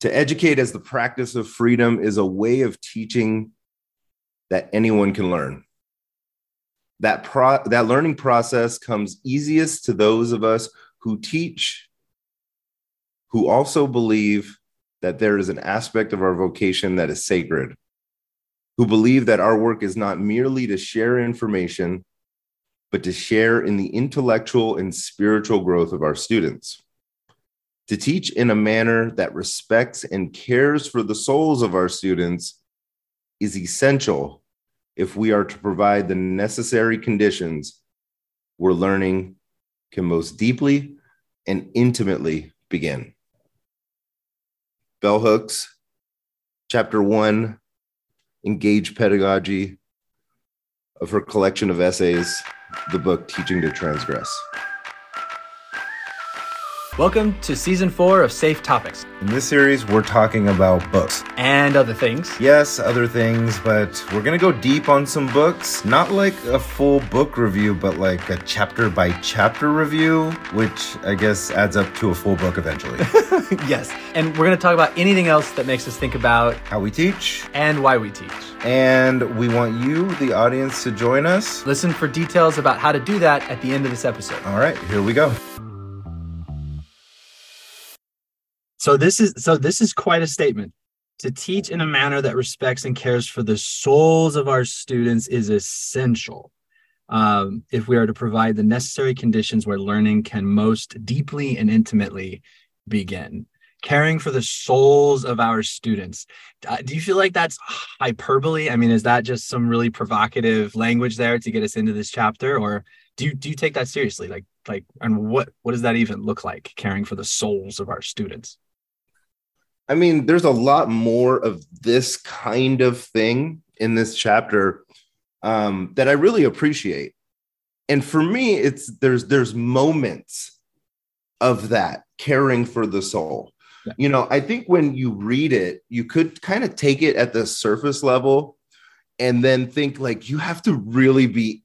To educate as the practice of freedom is a way of teaching that anyone can learn. That, pro- that learning process comes easiest to those of us who teach, who also believe that there is an aspect of our vocation that is sacred, who believe that our work is not merely to share information, but to share in the intellectual and spiritual growth of our students. To teach in a manner that respects and cares for the souls of our students is essential if we are to provide the necessary conditions where learning can most deeply and intimately begin. Bell Hooks, chapter one, engage pedagogy of her collection of essays, the book Teaching to Transgress. Welcome to season four of Safe Topics. In this series, we're talking about books and other things. Yes, other things, but we're going to go deep on some books. Not like a full book review, but like a chapter by chapter review, which I guess adds up to a full book eventually. yes. And we're going to talk about anything else that makes us think about how we teach and why we teach. And we want you, the audience, to join us. Listen for details about how to do that at the end of this episode. All right, here we go. So this is so this is quite a statement. To teach in a manner that respects and cares for the souls of our students is essential. Um, if we are to provide the necessary conditions where learning can most deeply and intimately begin caring for the souls of our students. Uh, do you feel like that's hyperbole? I mean, is that just some really provocative language there to get us into this chapter, or do you do you take that seriously? Like, like, and what what does that even look like? Caring for the souls of our students. I mean, there's a lot more of this kind of thing in this chapter um, that I really appreciate. And for me, it's there's there's moments of that caring for the soul. Yeah. You know, I think when you read it, you could kind of take it at the surface level and then think like you have to really be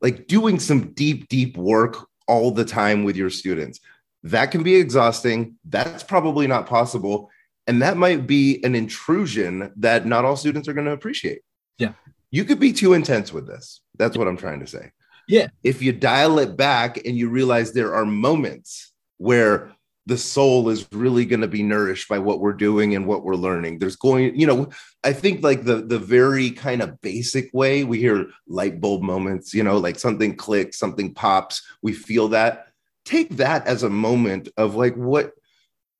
like doing some deep, deep work all the time with your students. That can be exhausting. That's probably not possible. And that might be an intrusion that not all students are going to appreciate. Yeah. You could be too intense with this. That's what I'm trying to say. Yeah. If you dial it back and you realize there are moments where the soul is really going to be nourished by what we're doing and what we're learning there's going you know i think like the the very kind of basic way we hear light bulb moments you know like something clicks something pops we feel that take that as a moment of like what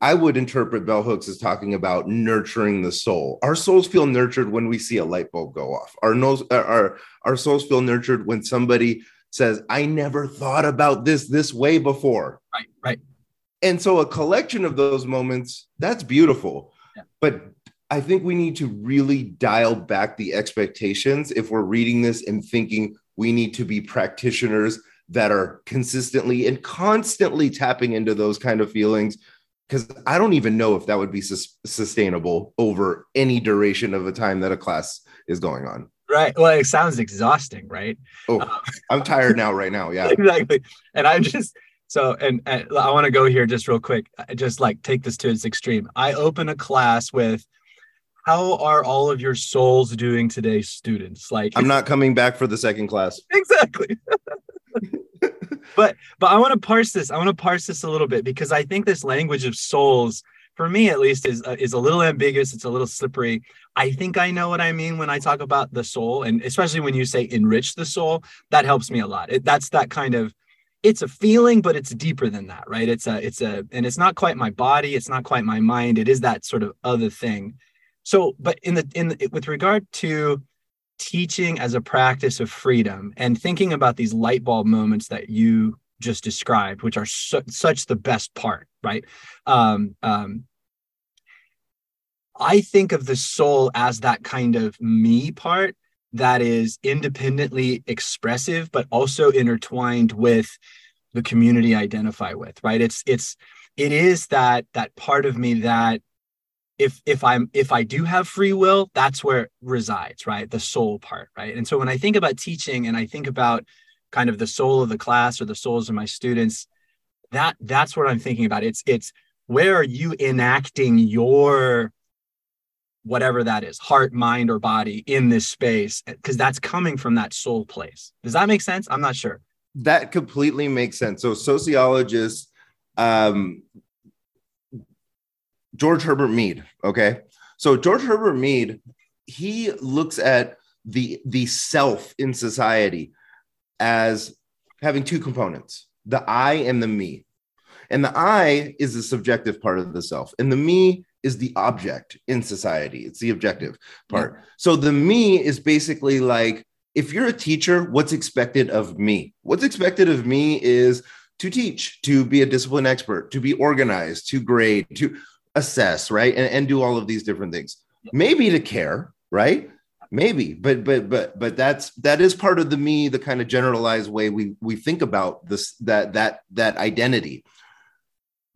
I would interpret bell hooks as talking about nurturing the soul. Our souls feel nurtured when we see a light bulb go off. Our nose, our our souls feel nurtured when somebody says, "I never thought about this this way before." Right, right. And so, a collection of those moments that's beautiful, yeah. but I think we need to really dial back the expectations if we're reading this and thinking we need to be practitioners that are consistently and constantly tapping into those kind of feelings because I don't even know if that would be sus- sustainable over any duration of a time that a class is going on. Right. Well, it sounds exhausting, right? Oh, um, I'm tired now, right now. Yeah. exactly. And I'm just so, and, and I want to go here just real quick. I just like take this to its extreme. I open a class with, how are all of your souls doing today, students? Like, I'm not coming back for the second class. Exactly. but but I want to parse this. I want to parse this a little bit because I think this language of souls, for me at least, is uh, is a little ambiguous. It's a little slippery. I think I know what I mean when I talk about the soul, and especially when you say enrich the soul, that helps me a lot. It, that's that kind of it's a feeling but it's deeper than that right it's a it's a and it's not quite my body it's not quite my mind it is that sort of other thing so but in the in the, with regard to teaching as a practice of freedom and thinking about these light bulb moments that you just described, which are su- such the best part, right? Um, um, I think of the soul as that kind of me part that is independently expressive, but also intertwined with the community I identify with, right? It's it's it is that that part of me that if if i'm if i do have free will that's where it resides right? The soul part right? And so when i think about teaching and i think about kind of the soul of the class or the souls of my students that that's what i'm thinking about. It's it's where are you enacting your whatever that is heart mind or body in this space? Because that's coming from that soul place. Does that make sense? I'm not sure. That completely makes sense. So sociologists um, george herbert mead okay? So george herbert mead he looks at the the self in society as having two components the i and the me. And the i is the subjective part of the self and the me is the object in society. It's the objective part. Yeah. so the me is basically like if you're a teacher what's expected of me? What's expected of me is to teach to be a discipline expert to be organized to grade to assess right and, and do all of these different things. Maybe to care right? Maybe but but but but that's that is part of the me the kind of generalized way we we think about this that that that identity.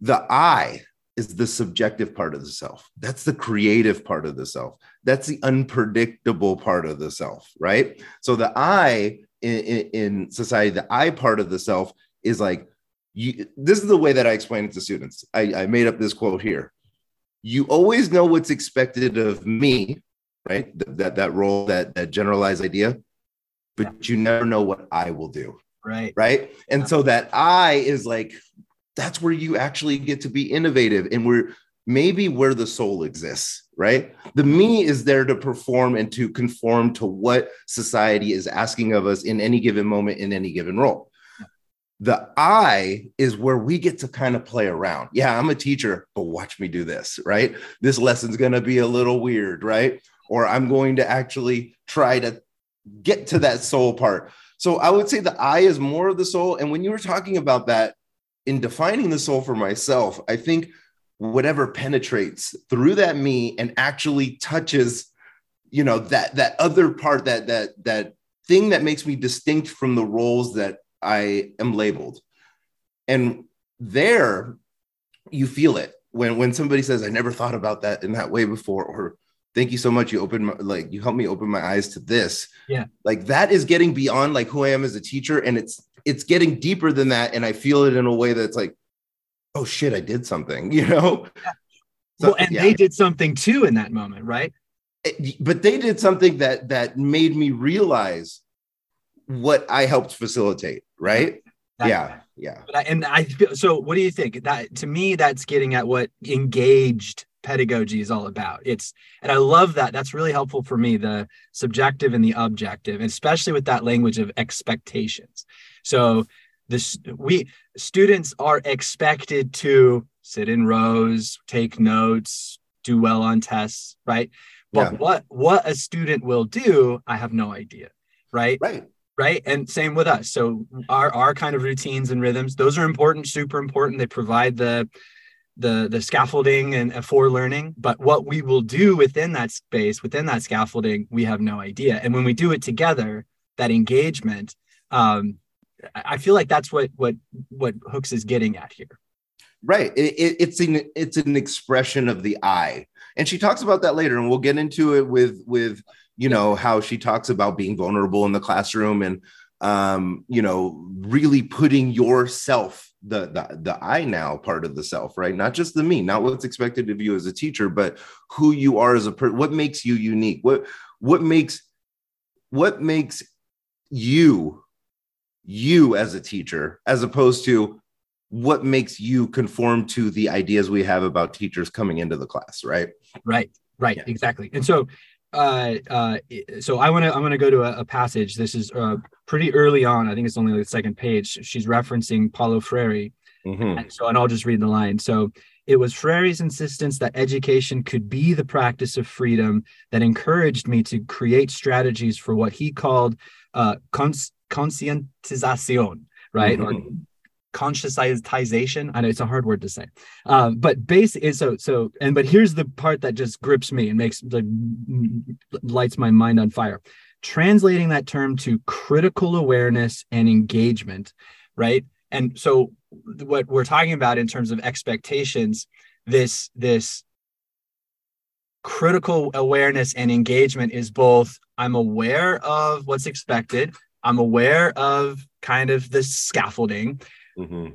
The i is the subjective part of the self. That's the creative part of the self. That's the unpredictable part of the self right? So the i in, in society the i part of the self is like you, this is the way that i explain it to students. I, I made up this quote here you always know what's expected of me right? That that role, that that generalized idea, but you never know what I will do. Right. Right. And so that I is like that's where you actually get to be innovative and we're maybe where the soul exists, right? The me is there to perform and to conform to what society is asking of us in any given moment in any given role. The I is where we get to kind of play around. Yeah, I'm a teacher, but watch me do this, right? This lesson's going to be a little weird, right? or I'm going to actually try to get to that soul part. So I would say the I is more of the soul. And when you were talking about that in defining the soul for myself, I think whatever penetrates through that me and actually touches, you know, that that other part, that that that thing that makes me distinct from the roles that I am labeled. And there you feel it when when somebody says, I never thought about that in that way before, or thank you so much you opened my, like you helped me open my eyes to this yeah like that is getting beyond like who i am as a teacher and it's it's getting deeper than that and i feel it in a way that's like oh shit i did something you know yeah. so, well and yeah. they did something too in that moment right eh, it, but they did something that that made me realize what i helped facilitate right that, yeah yeah I, and i feel so what do you think that to me that's getting at what engaged pedagogy is all about. It's and I love that. That's really helpful for me, the subjective and the objective, especially with that language of expectations. So this we students are expected to sit in rows, take notes, do well on tests, right? But yeah. what what a student will do, I have no idea, right? Right. Right. And same with us. So our our kind of routines and rhythms, those are important, super important. They provide the the the scaffolding and for learning but what we will do within that space within that scaffolding we have no idea and when we do it together that engagement um i feel like that's what what what hooks is getting at here right it, it, it's an it's an expression of the i and she talks about that later and we'll get into it with with you know how she talks about being vulnerable in the classroom and um you know really putting yourself the the the I now part of the self, right? Not just the me, not what's expected of you as a teacher, but who you are as a person. What makes you unique? What what makes what makes you you as a teacher, as opposed to what makes you conform to the ideas we have about teachers coming into the class, right? Right, right, yeah. exactly. And so uh, uh, so I want to I want to go to a, a, passage. This is uh, pretty early on. I think it's only like the second page. She's referencing Paulo Freire. Mm-hmm. And so, and I'll just read the line. So it was Freire's insistence that education could be the practice of freedom that encouraged me to create strategies for what he called uh, cons- conscientization, right? Mm-hmm. Or conscientization. I know it's a hard word to say, um, but basically, so so and but here's the part that just grips me and makes like lights my mind on fire. Translating that term to critical awareness and engagement, right? And so what we're talking about in terms of expectations, this this critical awareness and engagement is both I'm aware of what's expected, I'm aware of kind of the scaffolding, Mm-hmm.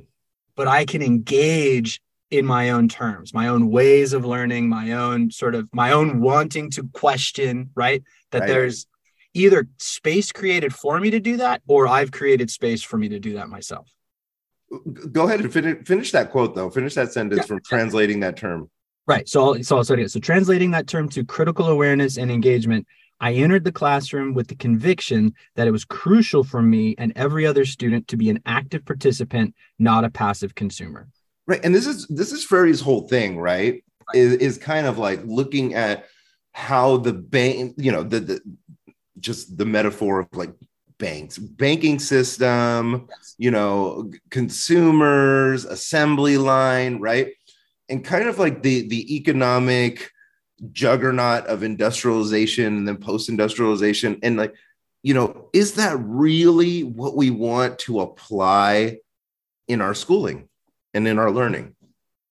But I can engage in my own terms, my own ways of learning, my own sort of my own wanting to question, right? That right. there's either space created for me to do that or I've created space for me to do that myself. Go ahead and finish, finish that quote though. Finish that sentence yeah. from translating that term. Right. So, so, so, so translating that term to critical awareness and engagement, I entered the classroom with the conviction that it was crucial for me and every other student to be an active participant, not a passive consumer. Right. And this is this is Freire's whole thing, right? right. Is, is kind of like looking at how the bank, you know, the, the just the metaphor of like banks, banking system, yes. you know, consumers, assembly line, right? And kind of like the the economic juggernaut of industrialization and then post-industrialization. And like you know is that really what we want to apply in our schooling and in our learning?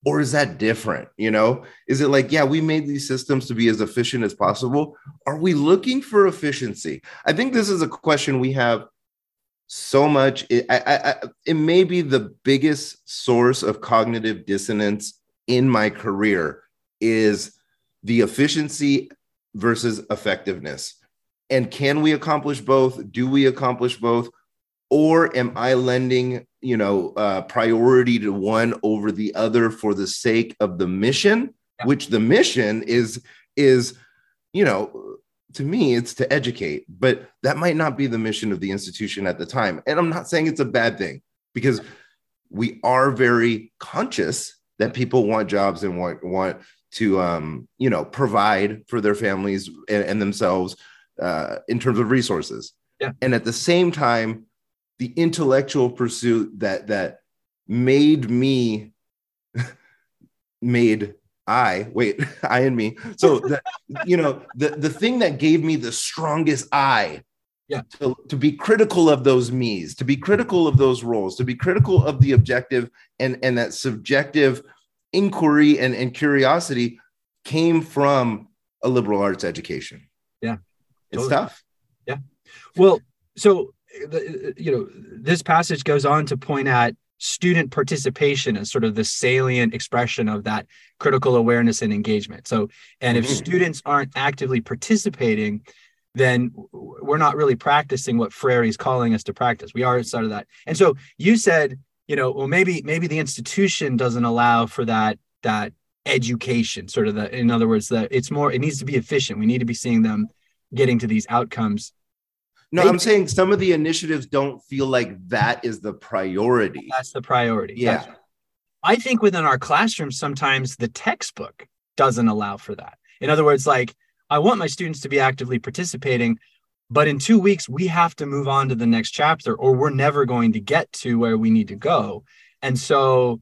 Or is that different you know? Is it like yeah we made these systems to be as efficient as possible? Are we looking for efficiency? I think this is a question we have so much. It, I, I, it may be the biggest source of cognitive dissonance in my career is the efficiency versus effectiveness. And can we accomplish both? Do we accomplish both? Or am i lending you know uh, priority to one over the other for the sake of the mission? Yeah. which the mission is is you know to me it's to educate but that might not be the mission of the institution at the time. And i'm not saying it's a bad thing because we are very conscious that people want jobs and want want to um, you know provide for their families and, and themselves uh, in terms of resources. Yeah. and at the same time the intellectual pursuit that that made me made I wait I and me. So the, you know the the thing that gave me the strongest I yeah. to, to be critical of those me's to be critical of those roles to be critical of the objective and and that subjective inquiry and, and curiosity came from a liberal arts education yeah it's totally. tough yeah well so you know, this passage goes on to point at student participation as sort of the salient expression of that critical awareness and engagement. So, and if mm-hmm. students aren't actively participating, then we're not really practicing what Freire is calling us to practice. We are sort of that. And so you said, you know, well, maybe maybe the institution doesn't allow for that that education, sort of the, in other words, that it's more, it needs to be efficient. We need to be seeing them getting to these outcomes no, they, I'm saying some of the initiatives don't feel like that is the priority. That's the priority. Yeah. I think within our classrooms, sometimes the textbook doesn't allow for that. In other words, like I want my students to be actively participating, but in two weeks, we have to move on to the next chapter, or we're never going to get to where we need to go. And so,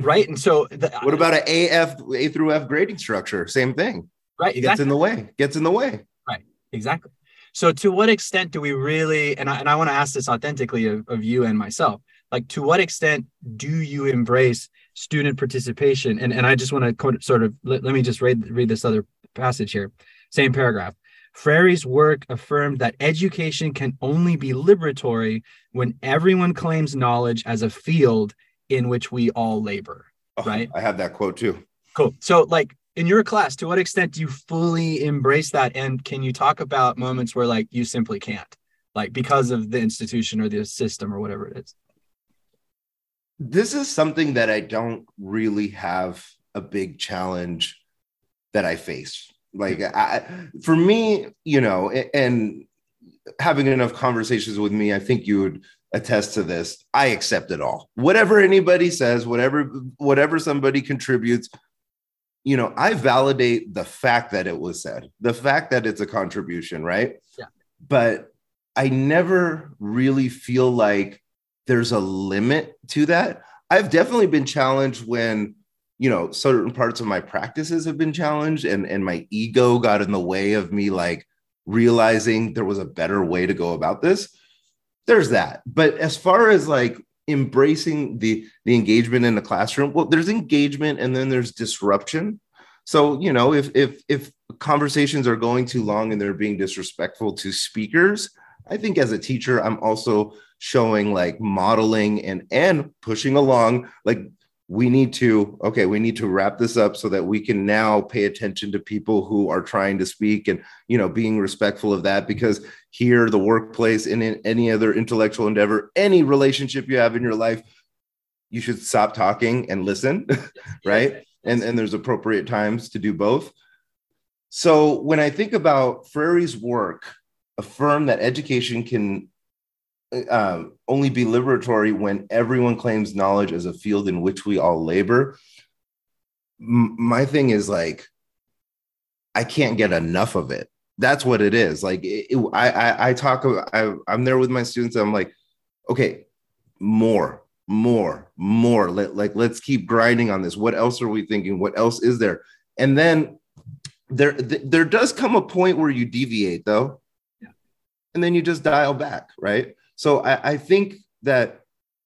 right. And so, the, what about an A, F, A through F grading structure? Same thing. Right. Exactly. Gets in the way, gets in the way. Right. Exactly. So to what extent do we really, and I, and I want to ask this authentically of, of you and myself, like to what extent do you embrace student participation? And, and I just want to sort of, let, let me just read, read this other passage here, same paragraph. Freire's work affirmed that education can only be liberatory when everyone claims knowledge as a field in which we all labor. Oh, right. I have that quote too. Cool. So, like, in your class to what extent do you fully embrace that and can you talk about moments where like you simply can't like because of the institution or the system or whatever it is this is something that i don't really have a big challenge that i face like I, for me you know and having enough conversations with me i think you would attest to this i accept it all whatever anybody says whatever whatever somebody contributes you know, I validate the fact that it was said, the fact that it's a contribution, right? Yeah. But I never really feel like there's a limit to that. I've definitely been challenged when, you know, certain parts of my practices have been challenged and, and my ego got in the way of me like realizing there was a better way to go about this. There's that. But as far as like embracing the the engagement in the classroom well there's engagement and then there's disruption so you know if if if conversations are going too long and they're being disrespectful to speakers i think as a teacher i'm also showing like modeling and and pushing along like we need to okay we need to wrap this up so that we can now pay attention to people who are trying to speak and you know being respectful of that because here the workplace and in any other intellectual endeavor any relationship you have in your life you should stop talking and listen right? And and there's appropriate times to do both. So when i think about Freire's work affirm that education can um, only be liberatory when everyone claims knowledge as a field in which we all labor. M- my thing is like, I can't get enough of it. That's what it is. Like, it, it, I, I, I talk. I, I'm there with my students. I'm like, okay, more, more, more. Let, like, let's keep grinding on this. What else are we thinking? What else is there? And then there, th- there does come a point where you deviate, though, yeah. and then you just dial back, right? So I, I think that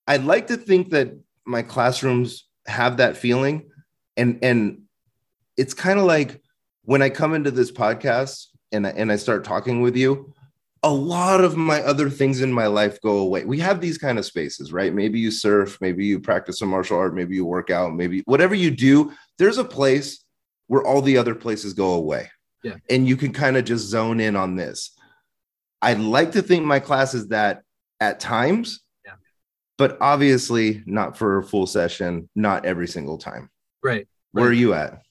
I'd like to think that my classrooms have that feeling. And and it's kind of like when I come into this podcast and I, and I start talking with you, a lot of my other things in my life go away. We have these kind of spaces, right? Maybe you surf, maybe you practice a martial art, maybe you work out, maybe whatever you do, there's a place where all the other places go away. Yeah. And you can kind of just zone in on this. I'd like to think my class is that at times, yeah. but obviously not for a full session, not every single time. Right. Where right. are you at?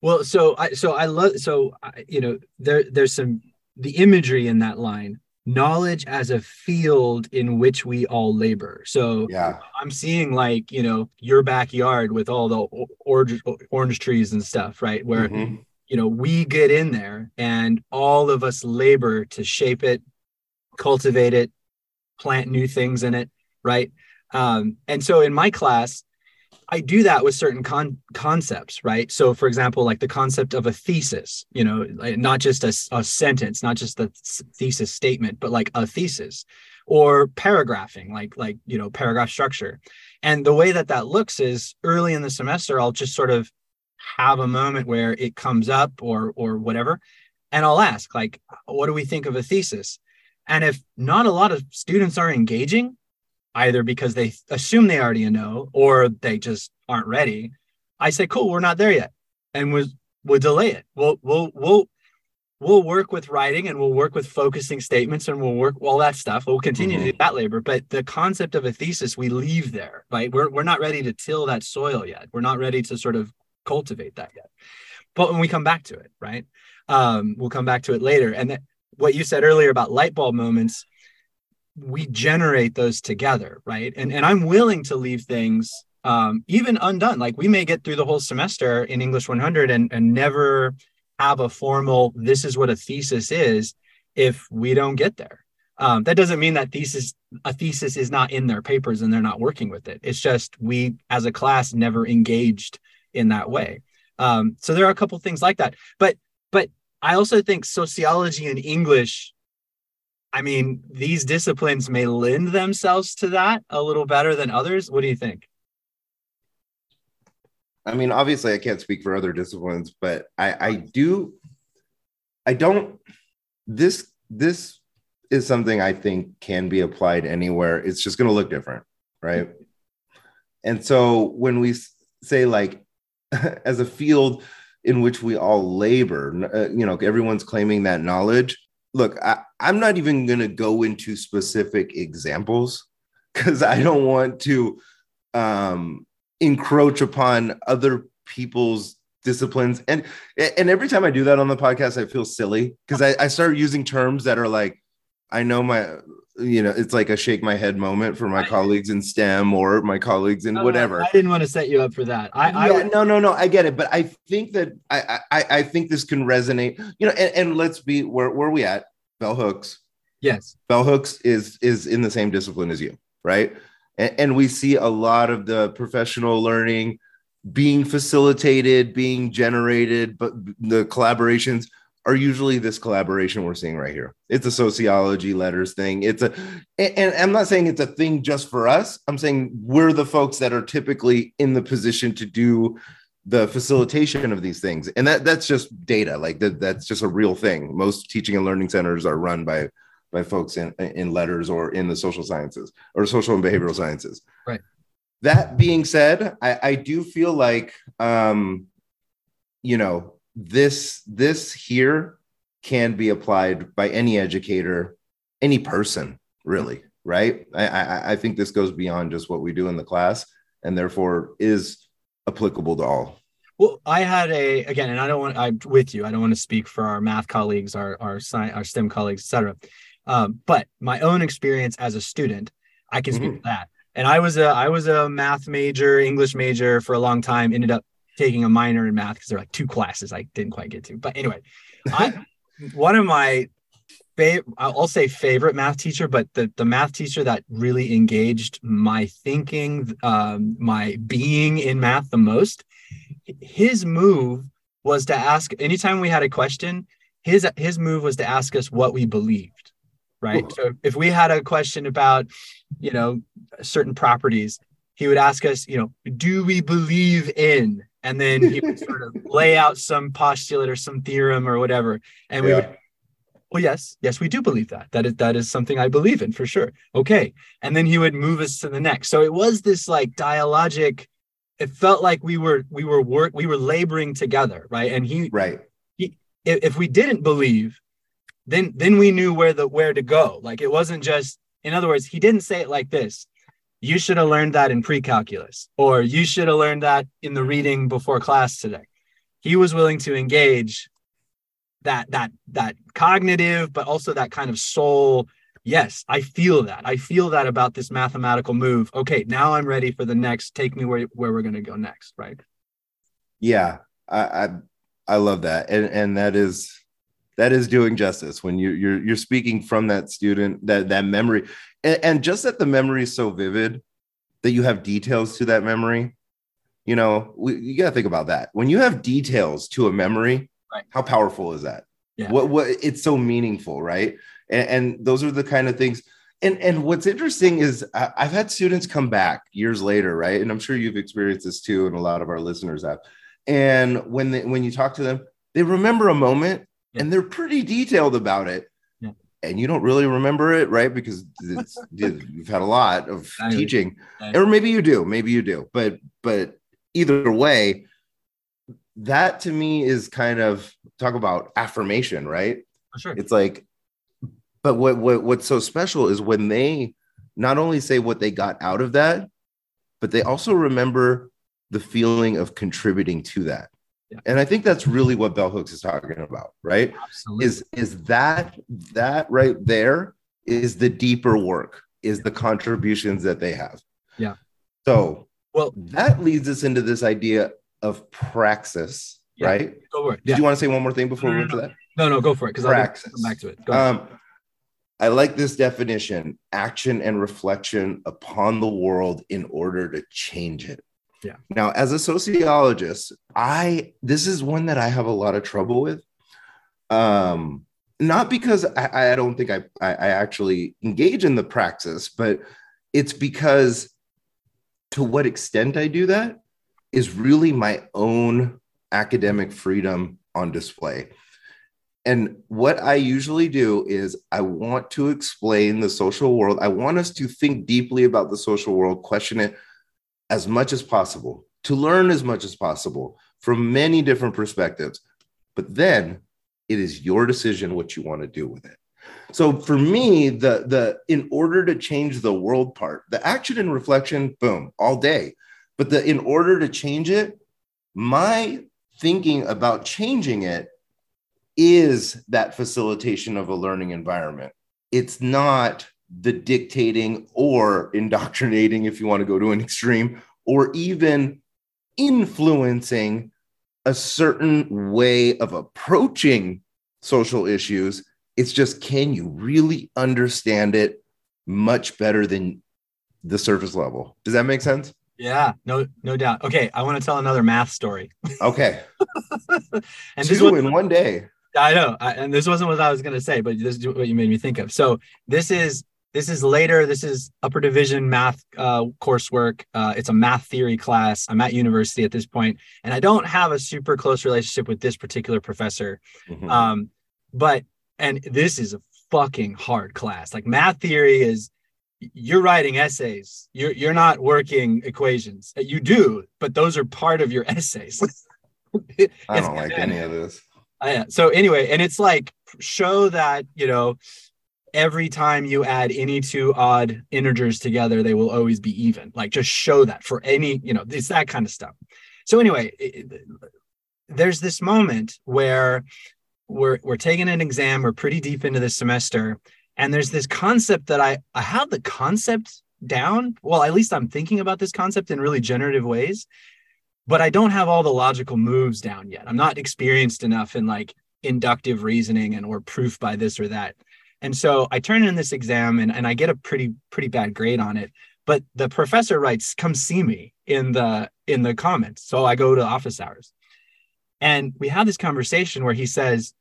Well, so I so I love so I, you know there there's some the imagery in that line knowledge as a field in which we all labor. So yeah, I'm seeing like, you know, your backyard with all the orange orange trees and stuff, right? Where mm-hmm. you know, we get in there and all of us labor to shape it, cultivate it, plant new things in it, right? Um, and so in my class, I do that with certain con- concepts, right? So, for example, like the concept of a thesis, you know, not just a, a sentence, not just a thesis statement, but like a thesis, or paragraphing, like like you know, paragraph structure. And the way that that looks is early in the semester, I'll just sort of have a moment where it comes up or or whatever, and I'll ask like, what do we think of a thesis? And if not a lot of students are engaging, either because they assume they already know or they just aren't ready, I say, cool, we're not there yet. And we'll, we'll delay it. We'll, we'll, we'll, we'll work with writing and we'll work with focusing statements and we'll work all that stuff. We'll continue mm-hmm. to do that labor, but the concept of a thesis we leave there, right? We're, we're not ready to till that soil yet. We're not ready to sort of cultivate that yet. But when we come back to it, right? Um, we'll come back to it later. And that what you said earlier about light bulb moments we generate those together right? And and i'm willing to leave things um, even undone. Like we may get through the whole semester in english 100 and, and never have a formal this is what a thesis is if we don't get there. Um, that doesn't mean that thesis a thesis is not in their papers and they're not working with it. It's just we as a class never engaged in that way. Um, so there are a couple things like that. But but I also think sociology and English, I mean, these disciplines may lend themselves to that a little better than others. What do you think? I mean, obviously, I can't speak for other disciplines, but I, I do, I don't, this, this is something I think can be applied anywhere. It's just going to look different, right? And so when we say, like, as a field, in which we all labor. Uh, you know, everyone's claiming that knowledge. Look, I, I'm not even going to go into specific examples because I don't want to um, encroach upon other people's disciplines. And and every time I do that on the podcast, I feel silly because I, I start using terms that are like, I know my you know, it's like a shake my head moment for my colleagues in STEM or my colleagues in oh, whatever. I didn't want to set you up for that. I, yeah, I no, no, no, I get it, but I think that I, I, I think this can resonate. You know, and, and let's be where where are we at? Bell hooks. Yes, Bell hooks is is in the same discipline as you, right? And, and we see a lot of the professional learning being facilitated, being generated, but the collaborations are usually this collaboration we're seeing right here. It's a sociology letters thing. It's a, and I'm not saying it's a thing just for us. I'm saying we're the folks that are typically in the position to do the facilitation of these things, and that that's just data. Like that, that's just a real thing. Most teaching and learning centers are run by by folks in in letters or in the social sciences or social and behavioral sciences. Right. that being said, I, I do feel like um, you know this this here can be applied by any educator, any person, really, right? I, I, I think this goes beyond just what we do in the class, and therefore is applicable to all. Well, I had a again, and I don't want I'm with you. I don't want to speak for our math colleagues, our our science, our STEM colleagues, etc. Um, but my own experience as a student, I can speak mm-hmm. to that. And I was a I was a math major, English major for a long time. Ended up taking a minor in math because there are like two classes I didn't quite get to. But anyway, I one of my favorite I'll say favorite math teacher, but the the math teacher that really engaged my thinking, um, my being in math the most. His move was to ask anytime we had a question. His his move was to ask us what we believed right? So if we had a question about, you know, certain properties, he would ask us, you know, do we believe in? And then he would sort of lay out some postulate or some theorem or whatever. And we yeah. would, well, yes, yes, we do believe that. That is that is something I believe in for sure. Okay. And then he would move us to the next. So it was this like dialogic, it felt like we were we were work we were laboring together, right? And he right. He, if we didn't believe, then then we knew where the where to go like it wasn't just in other words he didn't say it like this you should have learned that in pre-calculus or you should have learned that in the reading before class today. He was willing to engage that that that cognitive but also that kind of soul. Yes i feel that. I feel that about this mathematical move. Okay now i'm ready for the next take me where, where we're going to go next right? Yeah I, I i love that. And and that is that is doing justice when you, you're you're speaking from that student that that memory. And, and just that the memory is so vivid that you have details to that memory you know we, you got to think about that. When you have details to a memory right. how powerful is that? Yeah. what what it's so meaningful right? And, and, those are the kind of things. And and what's interesting is I, i've had students come back years later right? And i'm sure you've experienced this too and a lot of our listeners have. And when they, when you talk to them they remember a moment yeah. and they're pretty detailed about it. Yeah. And you don't really remember it, right? Because you've had a lot of teaching, or maybe you do, maybe you do, but but either way, that to me is kind of talk about affirmation, right? sure. It's like, but what, what what's so special is when they not only say what they got out of that, but they also remember the feeling of contributing to that. Yeah. And I think that's really what Bell Hooks is talking about, right? Absolutely. Is is that that right there is the deeper work, is the contributions that they have. Yeah. So well that leads us into this idea of praxis, yeah. right? Go for it. Did yeah. you want to say one more thing before no, we go no, to that? No, no, go for it. Because I'll come back to it. Um, I like this definition action and reflection upon the world in order to change it. Yeah. Now, as a sociologist, I this is one that I have a lot of trouble with. Um, not because I, I don't think I, I I actually engage in the praxis, but it's because to what extent I do that is really my own academic freedom on display. And what I usually do is I want to explain the social world. I want us to think deeply about the social world, question it, as much as possible, to learn as much as possible from many different perspectives. But then it is your decision what you want to do with it. So for me, the the in order to change the world part, the action and reflection, boom, all day. But the in order to change it, my thinking about changing it is that facilitation of a learning environment. It's not the dictating or indoctrinating, if you want to go to an extreme, or even influencing a certain way of approaching social issues. It's just, can you really understand it much better than the surface level? Does that make sense? Yeah, no, no doubt. Okay, I want to tell another math story. Okay. and Two this in one day. I know, I, and this wasn't what I was going to say, but this is what you made me think of. So this is this is later. This is upper division math uh, coursework. Uh, it's a math theory class. I'm at university at this point, and I don't have a super close relationship with this particular professor. Mm-hmm. Um, but and this is a fucking hard class. Like math theory is you're writing essays. You're you're not working equations. You do, but those are part of your essays. I don't like any of this. Uh, so anyway, and it's like show that you know every time you add any two odd integers together, they will always be even. Like just show that for any you know it's that kind of stuff. So anyway, it, there's this moment where we're we're taking an exam. We're pretty deep into the semester, and there's this concept that I I have the concept down. Well, at least I'm thinking about this concept in really generative ways, but I don't have all the logical moves down yet. I'm not experienced enough in like inductive reasoning and or proof by this or that. And so I turn in this exam and, and I get a pretty pretty bad grade on it. But the professor writes, come see me in the in the comments. So I go to office hours. And we have this conversation where he says,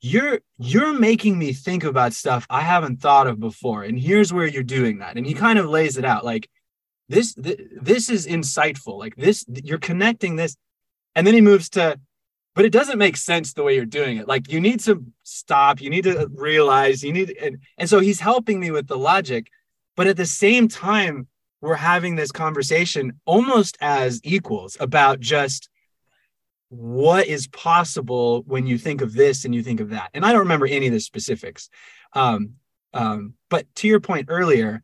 you're you're making me think about stuff I haven't thought of before. And here's where you're doing that. And he mm-hmm. kind of lays it out like this th- this is insightful. Like this you're connecting this. And then he moves to but it doesn't make sense the way you're doing it. Like you need to stop, you need to realize, you need and, and so he's helping me with the logic, but at the same time we're having this conversation almost as equals about just what is possible when you think of this and you think of that. And I don't remember any of the specifics. Um, um, but to your point earlier,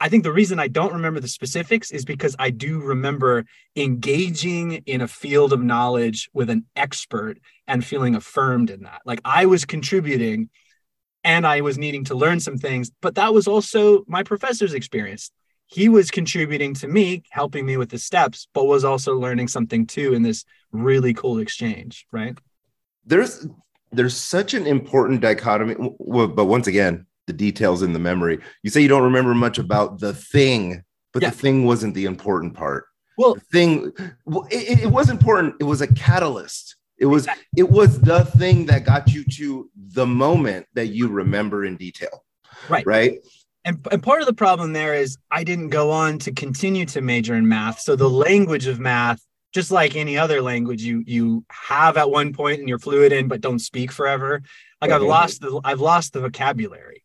I think the reason I don't remember the specifics is because I do remember engaging in a field of knowledge with an expert and feeling affirmed in that. Like I was contributing and I was needing to learn some things, but that was also my professor's experience he was contributing to me, helping me with the steps, but was also learning something too in this really cool exchange, right? There's there's such an important dichotomy, but once again, the details in the memory. You say you don't remember much about the thing, but yeah. the thing wasn't the important part. Well, the thing well, it, it was important. It was a catalyst. It was exactly. it was the thing that got you to the moment that you remember in detail. Right. Right and, and part of the problem there is I didn't go on to continue to major in math. So the language of math, just like any other language you you have at one point and you're fluid in but don't speak forever. Like I've mm-hmm. lost the I've lost the vocabulary,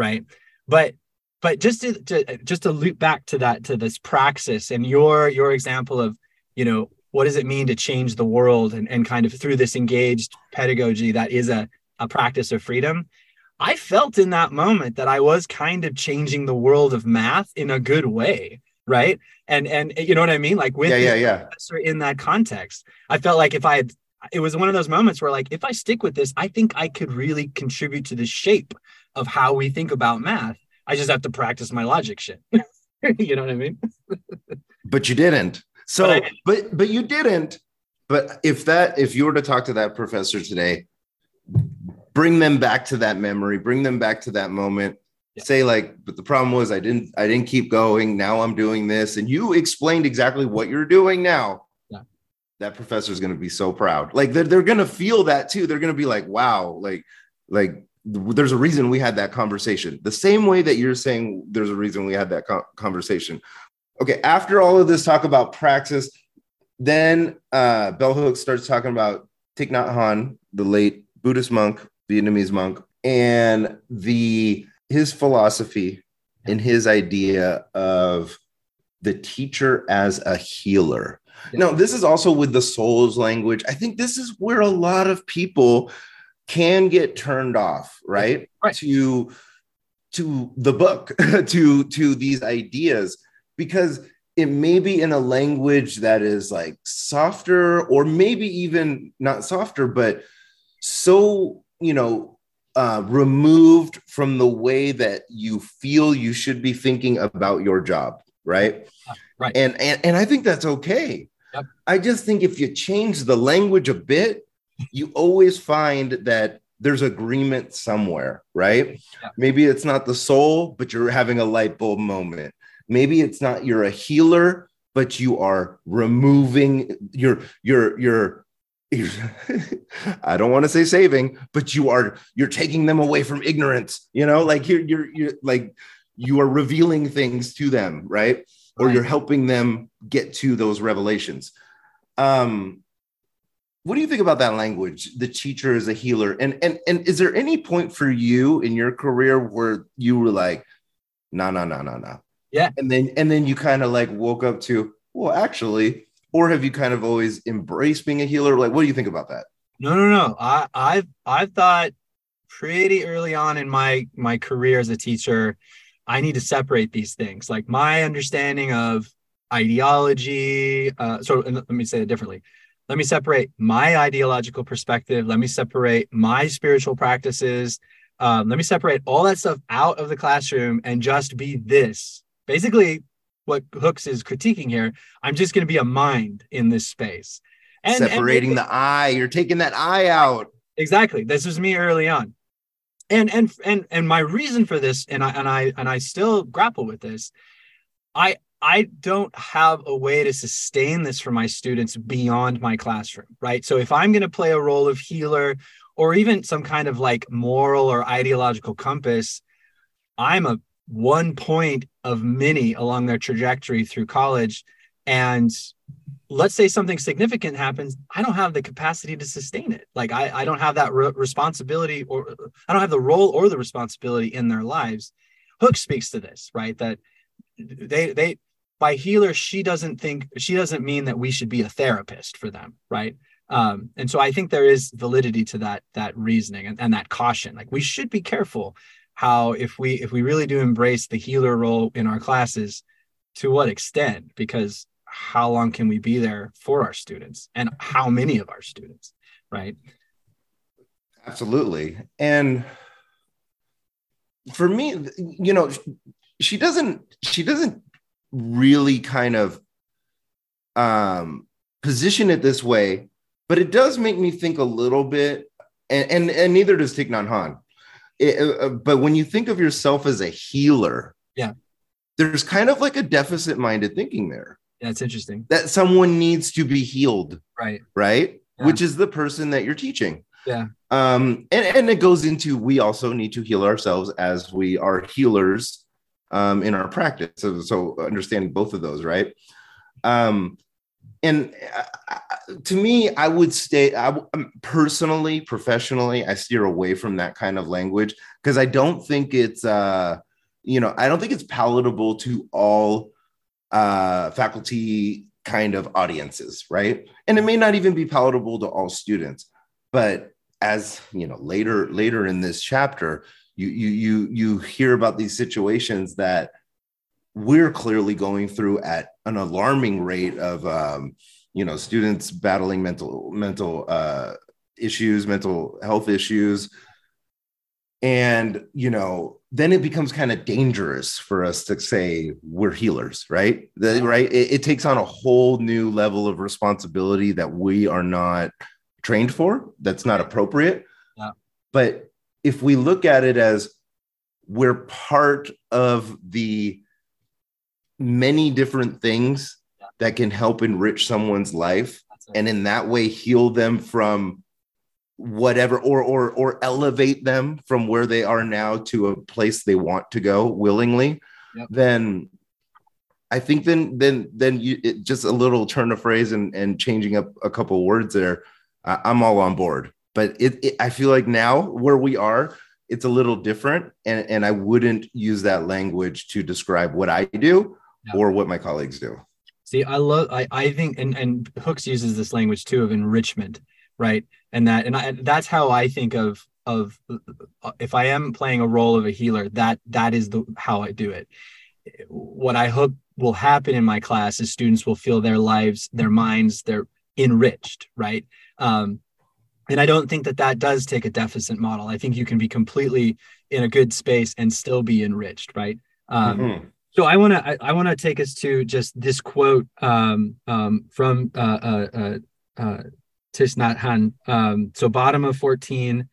right? But but just to, to just to loop back to that to this praxis and your your example of you know what does it mean to change the world and, and kind of through this engaged pedagogy that is a, a practice of freedom I felt in that moment that I was kind of changing the world of math in a good way, right? And and you know what I mean? Like with yeah, yeah, yeah. in that context, I felt like if I had, it was one of those moments where like if I stick with this, I think I could really contribute to the shape of how we think about math. I just have to practice my logic shit. you know what I mean? but you didn't. So, but, but but you didn't. But if that if you were to talk to that professor today, bring them back to that memory, bring them back to that moment. Yeah. Say like, but the problem was I didn't I didn't keep going. Now I'm doing this, and you explained exactly what you're doing now. That professor is going to be so proud. Like they're, they're going to feel that too. They're going to be like, wow, like like there's a reason we had that conversation. The same way that you're saying there's a reason we had that co- conversation. Okay, after all of this talk about praxis, then uh, Bell Hooks starts talking about Thich Nhat Hanh, the late Buddhist monk Vietnamese monk, and the his philosophy and his idea of the teacher as a healer. Now, this is also with the souls language. I think this is where a lot of people can get turned off, right? right. To to the book, to to these ideas, because it may be in a language that is like softer, or maybe even not softer, but so you know uh, removed from the way that you feel you should be thinking about your job right right and and, and i think that's okay yep. i just think if you change the language a bit you always find that there's agreement somewhere right yep. maybe it's not the soul but you're having a light bulb moment maybe it's not you're a healer but you are removing you're you're you're I don't want to say saving, but you are you're taking them away from ignorance. You know, like you're you're you're like you are revealing things to them, right? Or right. you're helping them get to those revelations. Um, what do you think about that language? The teacher is a healer, and and and is there any point for you in your career where you were like, no, no, no, no, no. Yeah. And then and then you kind of like woke up to, well, actually, or have you kind of always embraced being a healer? Like, what do you think about that? No, no, no. I I've I've thought pretty early on in my my career as a teacher, I need to separate these things. Like my understanding of ideology. Uh, so let me say it differently. Let me separate my ideological perspective. Let me separate my spiritual practices. Um, let me separate all that stuff out of the classroom and just be this. Basically, what Hooks is critiquing here, I'm just going to be a mind in this space. And, Separating and the eye, you're taking that eye out. Exactly. This was me early on. And and and and my reason for this, and I and I and I still grapple with this. I I don't have a way to sustain this for my students beyond my classroom, right? So if I'm going to play a role of healer or even some kind of like moral or ideological compass, I'm a one point of many along their trajectory through college. And let's say something significant happens, I don't have the capacity to sustain it. Like I, I don't have that re- responsibility or I don't have the role or the responsibility in their lives. Hook speaks to this, right? That they, they, by healer, she doesn't think, she doesn't mean that we should be a therapist for them, right? Um, and so I think there is validity to that, that reasoning and, and that caution. Like we should be careful how if we if we really do embrace the healer role in our classes to what extent because how long can we be there for our students and how many of our students right? Absolutely. And for me you know she doesn't she doesn't really kind of um position it this way but it does make me think a little bit and and, and neither does Thich Nhat Hanh. It, uh, uh, but when you think of yourself as a healer, yeah, there's kind of like a deficit minded thinking there. Yeah, it's interesting that someone needs to be healed, right? Right, yeah. which is the person that you're teaching. Yeah. Um, and, and it goes into we also need to heal ourselves as we are healers um, in our practice. So, so understanding both of those, right? Um, and uh, to me, I would stay. I um, personally, professionally, I steer away from that kind of language because I don't think it's, uh, you know, I don't think it's palatable to all uh, faculty kind of audiences, right? And it may not even be palatable to all students. But as you know, later later in this chapter, you you you you hear about these situations that we're clearly going through at an alarming rate of um, you know students battling mental mental uh, issues mental health issues and you know then it becomes kind of dangerous for us to say we're healers right? The, right? It, it, takes on a whole new level of responsibility that we are not trained for that's not appropriate. Yeah. but if we look at it as we're part of the many different things yeah. that can help enrich someone's life and in that way heal them from whatever or or or elevate them from where they are now to a place they want to go willingly yep. then i think then then then you it, just a little turn of phrase and and changing up a couple words there uh, i'm all on board but it, it, i feel like now where we are it's a little different and and i wouldn't use that language to describe what i do yeah. or what my colleagues do. See, I love, I, I think, and, and Hooks uses this language too of enrichment, right? And that, and I, that's how I think of, of if I am playing a role of a healer, that, that is the, how I do it. What I hope will happen in my class is students will feel their lives, their minds, they're enriched, right? Um, and I don't think that that does take a deficit model. I think you can be completely in a good space and still be enriched, right? Um, mm-hmm. So I want to I, I want to take us to just this quote um, um, from uh, uh, uh, Thich Nhat Um, so bottom of fourteen,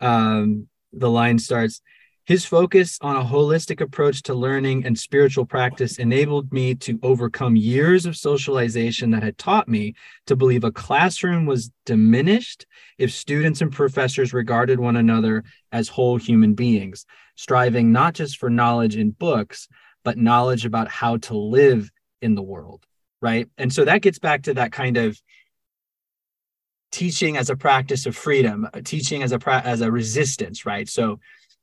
um, the line starts. His focus on a holistic approach to learning and spiritual practice enabled me to overcome years of socialization that had taught me to believe a classroom was diminished if students and professors regarded one another as whole human beings, striving not just for knowledge in books, but knowledge about how to live in the world right and so that gets back to that kind of teaching as a practice of freedom uh, teaching as a pra- as a resistance right? So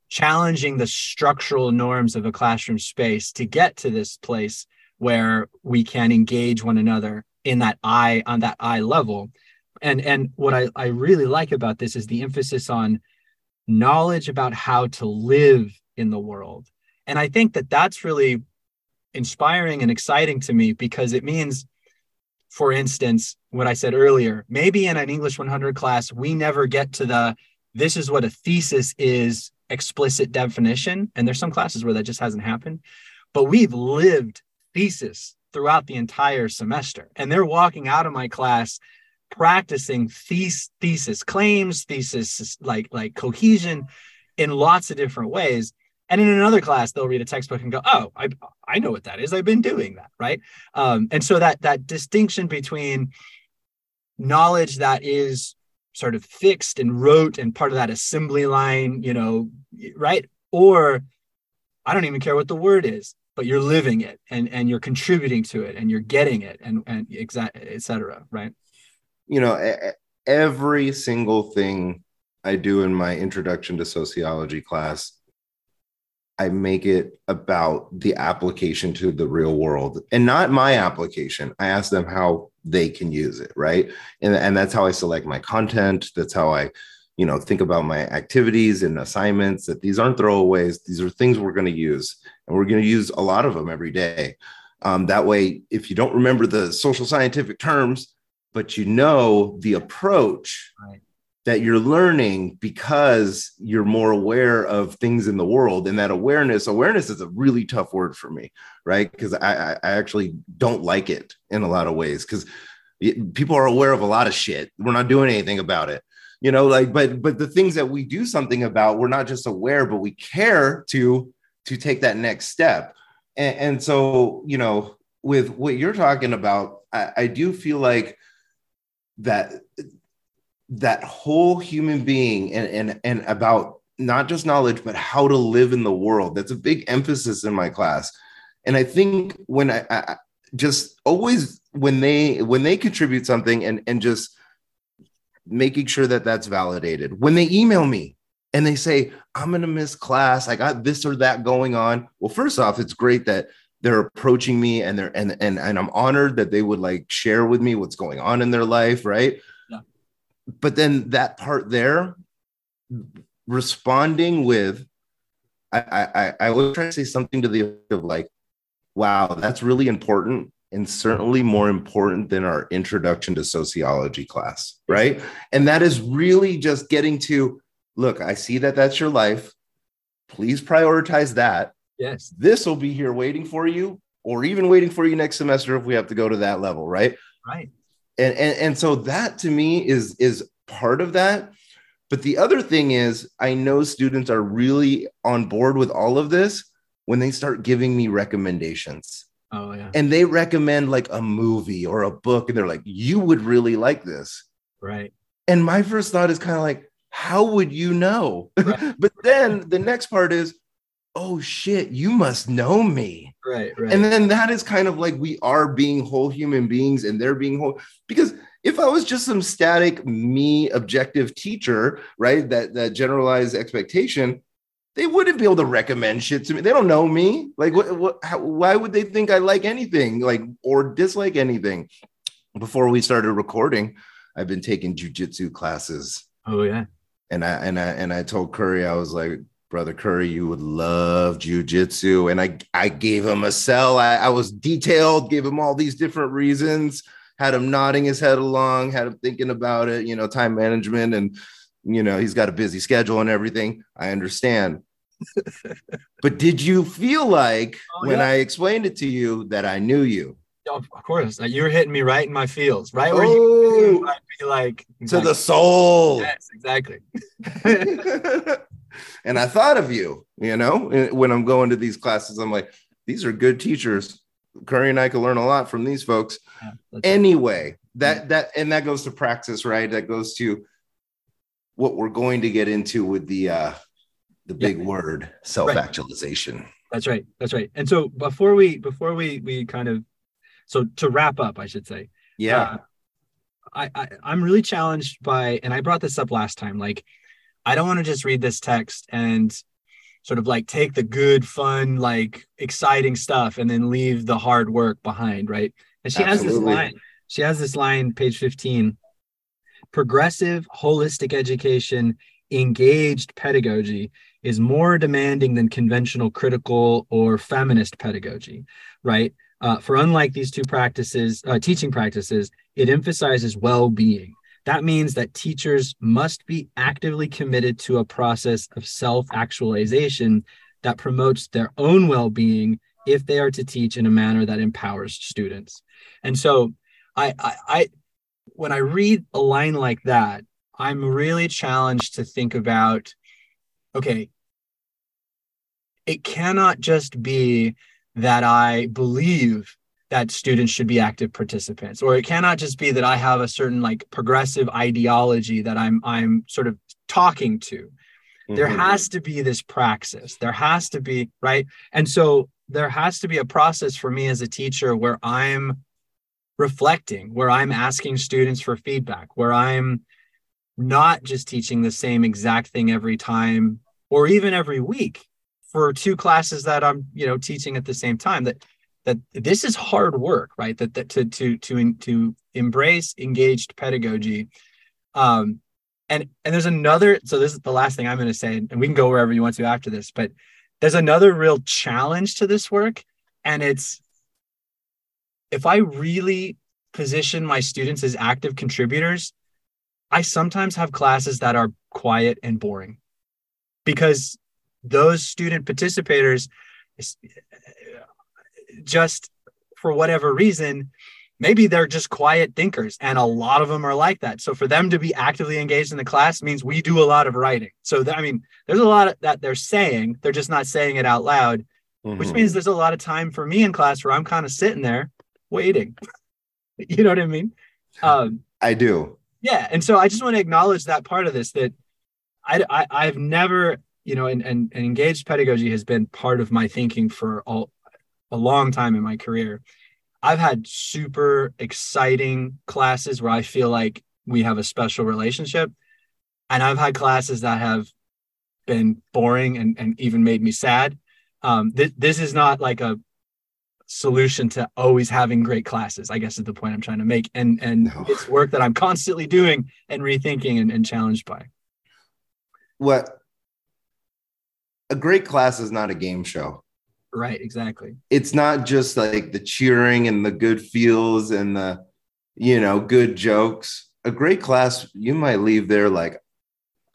challenging the structural norms of a classroom space to get to this place where we can engage one another in that eye on that eye level. And and what I, I really like about this is the emphasis on knowledge about how to live in the world. And i think that that's really inspiring and exciting to me because it means for instance what i said earlier. Maybe in an english 100 class we never get to the this is what a thesis is explicit definition. And there's some classes where that just hasn't happened. But we've lived thesis throughout the entire semester. And they're walking out of my class practicing thes- thesis claims thesis like like cohesion in lots of different ways. And in another class they'll read a textbook and go oh i i know what that is. I've been doing that right? Um, and so that that distinction between knowledge that is sort of fixed and rote and part of that assembly line you know right? Or i don't even care what the word is but you're living it and and you're contributing to it and you're getting it and and exact et cetera right? You know every single thing i do in my introduction to sociology class i make it about the application to the real world and not my application. I ask them how they can use it right? And, and that's how i select my content. That's how i you know think about my activities and assignments that these aren't throwaways. These are things we're going to use and we're going to use a lot of them every day. Um, that way if you don't remember the social scientific terms but you know the approach right. That you're learning because you're more aware of things in the world and that awareness awareness is a really tough word for me right? Because I, I actually don't like it in a lot of ways because people are aware of a lot of shit. We're not doing anything about it you know like but but the things that we do something about we're not just aware but we care to to take that next step. And, and so you know with what you're talking about I, I do feel like that that whole human being and and and about not just knowledge but how to live in the world that's a big emphasis in my class and i think when I, I, just always when they when they contribute something and and just making sure that that's validated. When they email me and they say, I'm going to miss class, I got this or that going on. Well, first off, it's great that they're approaching me and they're and and, and I'm honored that they would like share with me what's going on in their life, right? But then that part there, responding with I I I always try to say something to the of like, wow, that's really important and certainly more important than our introduction to sociology class, right? And that is really just getting to look, I see that that's your life. Please prioritize that. Yes. This will be here waiting for you or even waiting for you next semester if we have to go to that level, right? Right. And and, and so that to me is is part of that. But the other thing is I know students are really on board with all of this when they start giving me recommendations Oh yeah. And they recommend like a movie or a book, and they're like, "You would really like this." Right. And my first thought is kind of like, "How would you know?" Right. but then the next part is, "Oh shit, you must know me." Right. Right. And then that is kind of like we are being whole human beings, and they're being whole because if I was just some static me objective teacher, right? That that generalized expectation, they wouldn't be able to recommend shit to me. They don't know me. Like, what, what, how, why would they think I like anything, like, or dislike anything? Before we started recording, I've been taking jujitsu classes. Oh yeah. And I and I and I told Curry, I was like, brother Curry, you would love jujitsu. And I I gave him a sell. I, I was detailed, gave him all these different reasons, had him nodding his head along, had him thinking about it, you know, time management and you know he's got a busy schedule and everything i understand but did you feel like oh, when yeah. I explained it to you that I knew you? Of course, you were hitting me right in my feels, right where oh, you I'd be like exactly. to the soul. Yes, exactly. and I thought of you, you know, when I'm going to these classes, I'm like, these are good teachers. Curry and I can learn a lot from these folks. Yeah, anyway, that that and that goes to practice, right? That goes to what we're going to get into with the uh the big yeah. word self-actualization right. that's right that's right and so before we before we we kind of so to wrap up i should say yeah uh, I, I i'm really challenged by and i brought this up last time like i don't want to just read this text and sort of like take the good, fun, like exciting stuff and then leave the hard work behind, right? And she Absolutely. has this line. She has this line, page 15. Progressive, holistic education, engaged pedagogy is more demanding than conventional critical or feminist pedagogy, right? Uh, for unlike these two practices, uh, teaching practices, it emphasizes well being. That means that teachers must be actively committed to a process of self actualization that promotes their own well being if they are to teach in a manner that empowers students. And so, I, I, I, when I read a line like that, I'm really challenged to think about okay, it cannot just be that I believe that students should be active participants. Or it cannot just be that i have a certain like progressive ideology that i'm i'm sort of talking to. Mm-hmm. there has to be this praxis. There has to be right? And so there has to be a process for me as a teacher where i'm reflecting where i'm asking students for feedback where i'm not just teaching the same exact thing every time or even every week for two classes that I'm, you know, teaching at the same time that that this is hard work, right? That, that to to to to embrace engaged pedagogy. Um and and there's another so this is the last thing I'm going to say and we can go wherever you want to after this, but there's another real challenge to this work and it's if I really position my students as active contributors, I sometimes have classes that are quiet and boring because those student participators just for whatever reason maybe they're just quiet thinkers and a lot of them are like that. So for them to be actively engaged in the class means we do a lot of writing. So i mean there's a lot that they're saying they're just not saying it out loud mm-hmm. which means there's a lot of time for me in class where i'm kind of sitting there waiting. You know what i mean? Um, i do. Yeah and so i just want to acknowledge that part of this that I, I i've never you know, and, and, and engaged pedagogy has been part of my thinking for all, a long time in my career. I've had super exciting classes where I feel like we have a special relationship. And I've had classes that have been boring and, and even made me sad. Um, th- this is not like a solution to always having great classes, I guess is the point I'm trying to make. And and no. it's work that I'm constantly doing and rethinking and, and challenged by. What a great class is not a game show. Right, exactly. It's not just like the cheering and the good feels and the, you know, good jokes. A great class, you might leave there like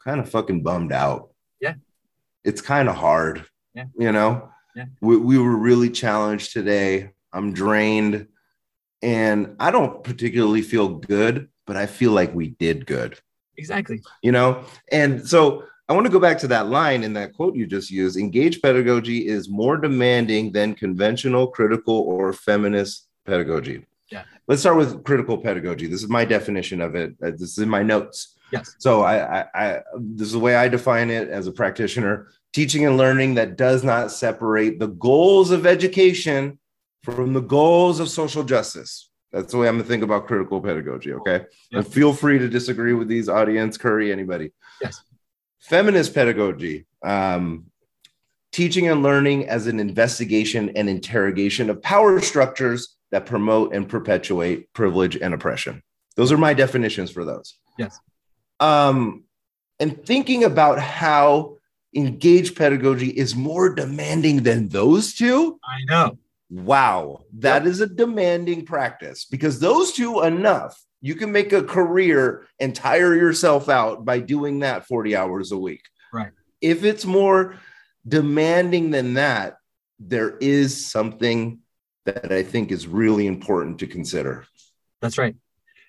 kind of fucking bummed out. Yeah. It's kind of hard. Yeah. You know? Yeah. We, we were really challenged today. I'm drained and I don't particularly feel good, but I feel like we did good. Exactly. You know? And so I want to go back to that line in that quote you just used. Engaged pedagogy is more demanding than conventional, critical, or feminist pedagogy. Yeah. Let's start with critical pedagogy. This is my definition of it. Uh, this is in my notes. Yes. So I, I, I this is the way I define it as a practitioner: teaching and learning that does not separate the goals of education from the goals of social justice. That's the way I'm gonna think about critical pedagogy. Okay. And feel free to disagree with these audience, Curry, anybody. Yes feminist pedagogy um, teaching and learning as an investigation and interrogation of power structures that promote and perpetuate privilege and oppression. Those are my definitions for those. Yes. Um, and thinking about how engaged pedagogy is more demanding than those two. I know. Wow. That yep. is a demanding practice because those two enough you can make a career and tire yourself out by doing that 40 hours a week. Right. If it's more demanding than that, there is something that I think is really important to consider. That's right.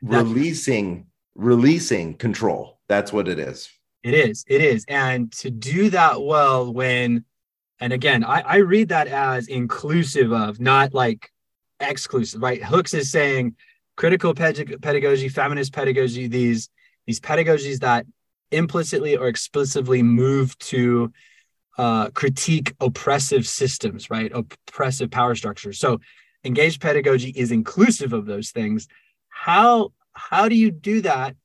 Releasing releasing control. That's what it is. It is. It is. And to do that well when and again, I, I read that as inclusive of, not like exclusive, right? Hooks is saying critical pedagogy, feminist pedagogy, these these pedagogies that implicitly or explicitly move to uh, critique oppressive systems, right? Oppressive power structures. So engaged pedagogy is inclusive of those things. How how do you do that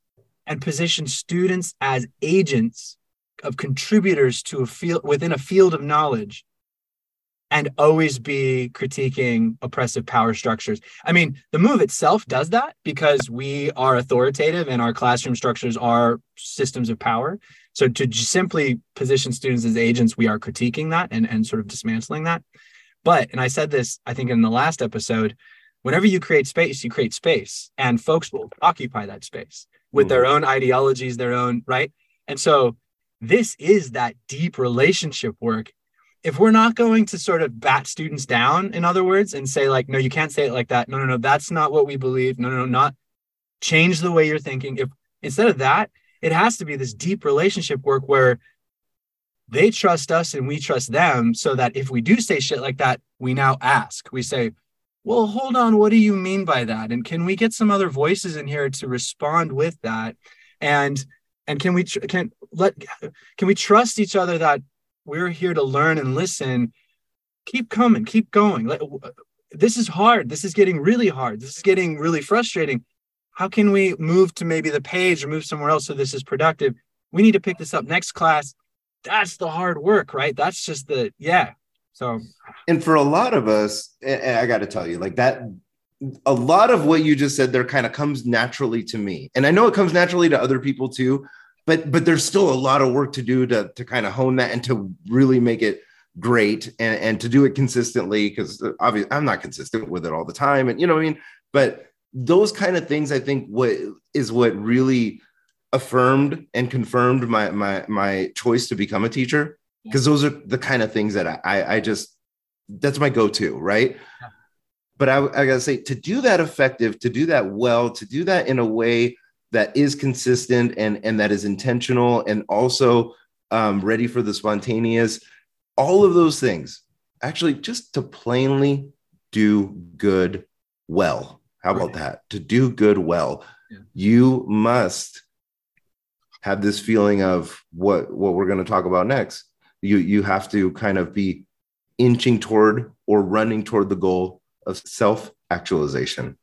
and position students as agents of contributors to a field within a field of knowledge and always be critiquing oppressive power structures. I mean, the move itself does that because we are authoritative and our classroom structures are systems of power. So to simply position students as agents, we are critiquing that and, and sort of dismantling that. But, and I said this, I think in the last episode, whenever you create space, you create space and folks will occupy that space with their hmm. own ideologies, their own, right? And so this is that deep relationship work if we're not going to sort of bat students down, in other words, and say, like, no, you can't say it like that. No, no, no, that's not what we believe. No, no, no, not change the way you're thinking. If instead of that, it has to be this deep relationship work where they trust us and we trust them so that if we do say shit like that, we now ask. We say, well, hold on, what do you mean by that? And can we get some other voices in here to respond with that? And and can we can let can we trust each other that we're here to learn and listen. Keep coming keep going. This is hard. This is getting really hard. This is getting really frustrating. How can we move to maybe the page or move somewhere else so this is productive? We need to pick this up next class. That's the hard work right? That's just the yeah. So and for a lot of us i got to tell you like that a lot of what you just said there kind of comes naturally to me. And i know it comes naturally to other people too but but there's still a lot of work to do to to kind of hone that and to really make it great and, and to do it consistently because uh, obviously I'm not consistent with it all the time and you know what I mean? But those kind of things I think what is what really affirmed and confirmed my my my choice to become a teacher. Because those are the kind of things that I I just that's my go-to right? Yeah. but I, I gotta say to do that effective to do that well to do that in a way that is consistent and and that is intentional and also um, ready for the spontaneous all of those things actually just to plainly do good well. How about right. that? To do good well. Yeah. you must have this feeling of what what we're going to talk about next. You you have to kind of be inching toward or running toward the goal of self actualization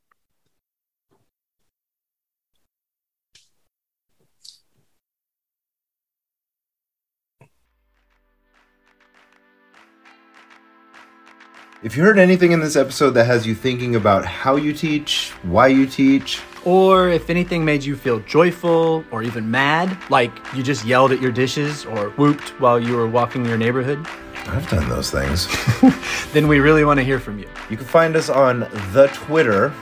If you heard anything in this episode that has you thinking about how you teach, why you teach, or if anything made you feel joyful or even mad, like you just yelled at your dishes or whooped while you were walking your neighborhood, I've done those things. then we really want to hear from you. You can find us on the Twitter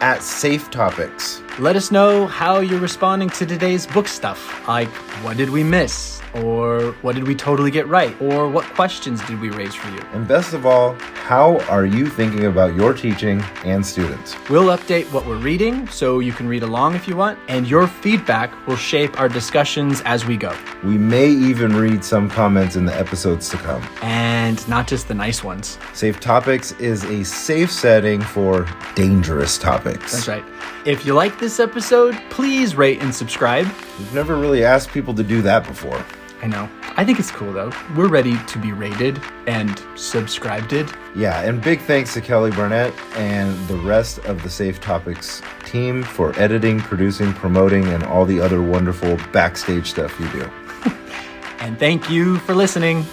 at Safe Topics. Let us know how you're responding to today's book stuff. Like, what did we miss? Or what did we totally get right? Or what questions did we raise for you? And best of all, how are you thinking about your teaching and students? We'll update what we're reading so you can read along if you want, and your feedback will shape our discussions as we go. We may even read some comments in the episodes to come. And not just the nice ones. Safe Topics is a safe setting for dangerous topics. That's right. If you like this episode, please rate and subscribe. We've never really asked people to do that before. I know. I think it's cool though. We're ready to be rated and subscribed. Yeah, and big thanks to Kelly Burnett and the rest of the Safe Topics team for editing, producing, promoting, and all the other wonderful backstage stuff you do. and thank you for listening.